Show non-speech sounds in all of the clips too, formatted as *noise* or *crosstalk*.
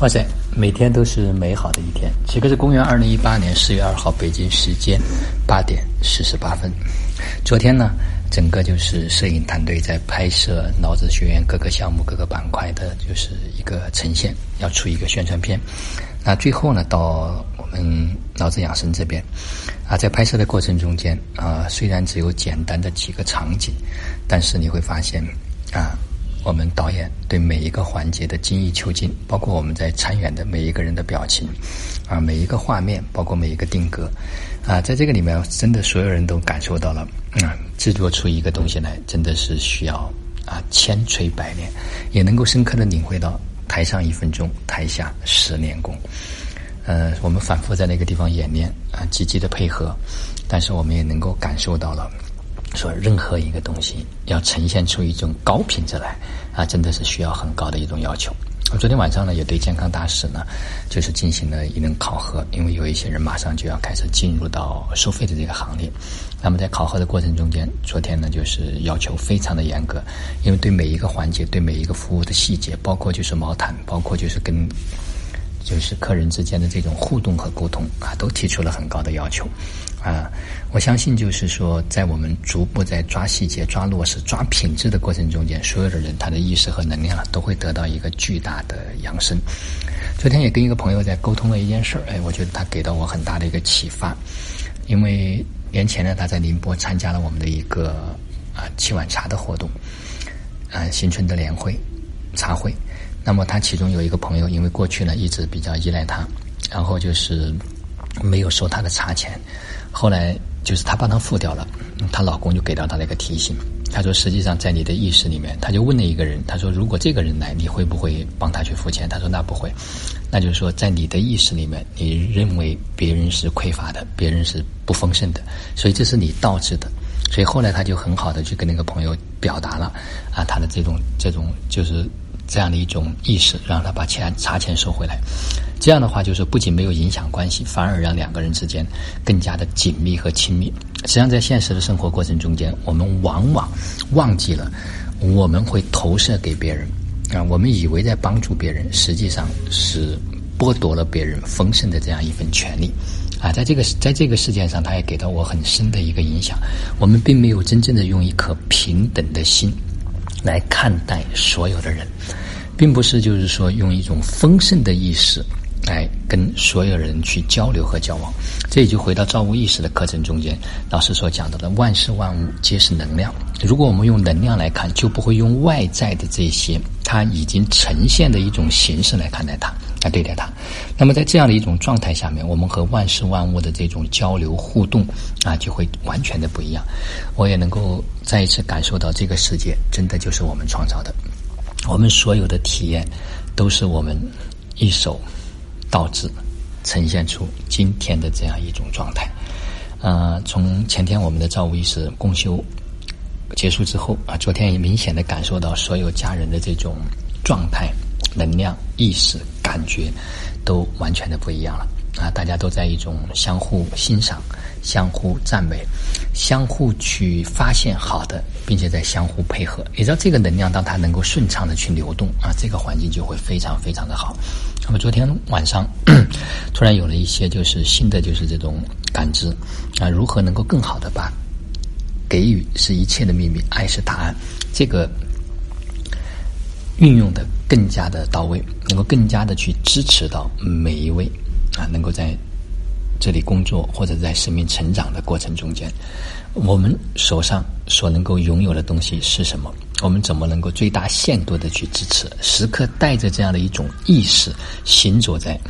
哇塞，每天都是美好的一天。这个是公元二零一八年四月二号北京时间八点四十八分。昨天呢，整个就是摄影团队在拍摄脑子学院各个项目、各个板块的，就是一个呈现，要出一个宣传片。那最后呢，到我们脑子养生这边啊，在拍摄的过程中间啊，虽然只有简单的几个场景，但是你会发现啊。我们导演对每一个环节的精益求精，包括我们在参演的每一个人的表情，啊，每一个画面，包括每一个定格，啊，在这个里面，真的所有人都感受到了，嗯，制作出一个东西来，真的是需要啊千锤百炼，也能够深刻的领会到台上一分钟，台下十年功。呃，我们反复在那个地方演练啊，积极的配合，但是我们也能够感受到了。说任何一个东西要呈现出一种高品质来啊，真的是需要很高的一种要求。我昨天晚上呢，也对健康大使呢，就是进行了一轮考核，因为有一些人马上就要开始进入到收费的这个行列。那么在考核的过程中间，昨天呢，就是要求非常的严格，因为对每一个环节、对每一个服务的细节，包括就是毛毯，包括就是跟就是客人之间的这种互动和沟通啊，都提出了很高的要求。啊，我相信就是说，在我们逐步在抓细节、抓落实、抓品质的过程中间，所有的人他的意识和能量啊都会得到一个巨大的扬升。昨天也跟一个朋友在沟通了一件事儿，哎，我觉得他给到我很大的一个启发。因为年前呢，他在宁波参加了我们的一个啊七碗茶的活动，啊新春的联会茶会。那么他其中有一个朋友，因为过去呢一直比较依赖他，然后就是没有收他的茶钱。后来就是她帮他付掉了，她老公就给到她一个提醒，他说实际上在你的意识里面，他就问了一个人，他说如果这个人来，你会不会帮他去付钱？他说那不会，那就是说在你的意识里面，你认为别人是匮乏的，别人是不丰盛的，所以这是你导致的。所以后来他就很好的去跟那个朋友表达了啊，他的这种这种就是这样的一种意识，让他把钱茶钱收回来。这样的话，就是不仅没有影响关系，反而让两个人之间更加的紧密和亲密。实际上，在现实的生活过程中间，我们往往忘记了，我们会投射给别人啊，我们以为在帮助别人，实际上是剥夺了别人丰盛的这样一份权利啊。在这个在这个事件上，他也给到我很深的一个影响。我们并没有真正的用一颗平等的心来看待所有的人，并不是就是说用一种丰盛的意识。来跟所有人去交流和交往，这也就回到造物意识的课程中间，老师所讲到的万事万物皆是能量。如果我们用能量来看，就不会用外在的这些它已经呈现的一种形式来看待它，来对待它。那么在这样的一种状态下面，我们和万事万物的这种交流互动啊，就会完全的不一样。我也能够再一次感受到，这个世界真的就是我们创造的，我们所有的体验都是我们一手。导致呈现出今天的这样一种状态。呃，从前天我们的造物意识共修结束之后啊，昨天也明显的感受到所有家人的这种状态、能量、意识、感觉都完全的不一样了啊！大家都在一种相互欣赏、相互赞美、相互去发现好的，并且在相互配合。你知道这个能量，当它能够顺畅的去流动啊，这个环境就会非常非常的好。那么昨天晚上 *clears throat* 突然有了一些就是新的就是这种感知啊，如何能够更好的把给予是一切的秘密，爱是答案，这个运用的更加的到位，能够更加的去支持到每一位啊，能够在这里工作或者在生命成长的过程中间，我们手上所能够拥有的东西是什么？我们怎么能够最大限度的去支持？时刻带着这样的一种意识行走在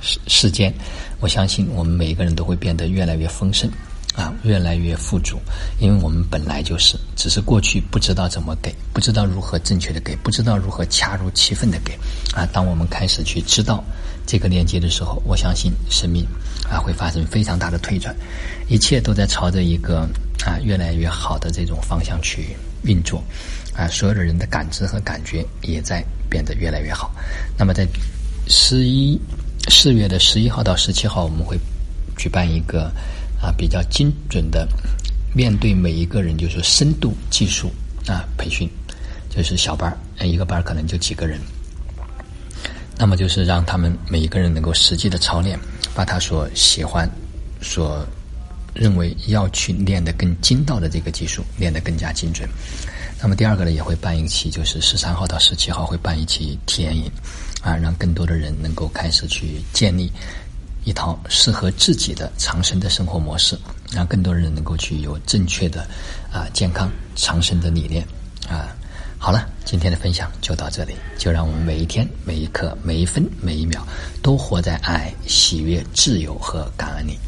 世世间，我相信我们每一个人都会变得越来越丰盛，啊，越来越富足，因为我们本来就是，只是过去不知道怎么给，不知道如何正确的给，不知道如何恰如其分的给，啊，当我们开始去知道这个链接的时候，我相信生命啊会发生非常大的推转，一切都在朝着一个啊越来越好的这种方向去运作。啊，所有的人的感知和感觉也在变得越来越好。那么，在十一四月的十一号到十七号，我们会举办一个啊比较精准的面对每一个人，就是深度技术啊培训，就是小班儿，一个班儿可能就几个人。那么就是让他们每一个人能够实际的操练，把他所喜欢、所认为要去练得更精到的这个技术练得更加精准。那么第二个呢，也会办一期，就是十三号到十七号会办一期体验营，啊，让更多的人能够开始去建立一套适合自己的长生的生活模式，让更多人能够去有正确的啊健康长生的理念啊。今天的分享就到这里，就让我们每一天、每一刻、每一分、每一秒，都活在爱、喜悦、自由和感恩里。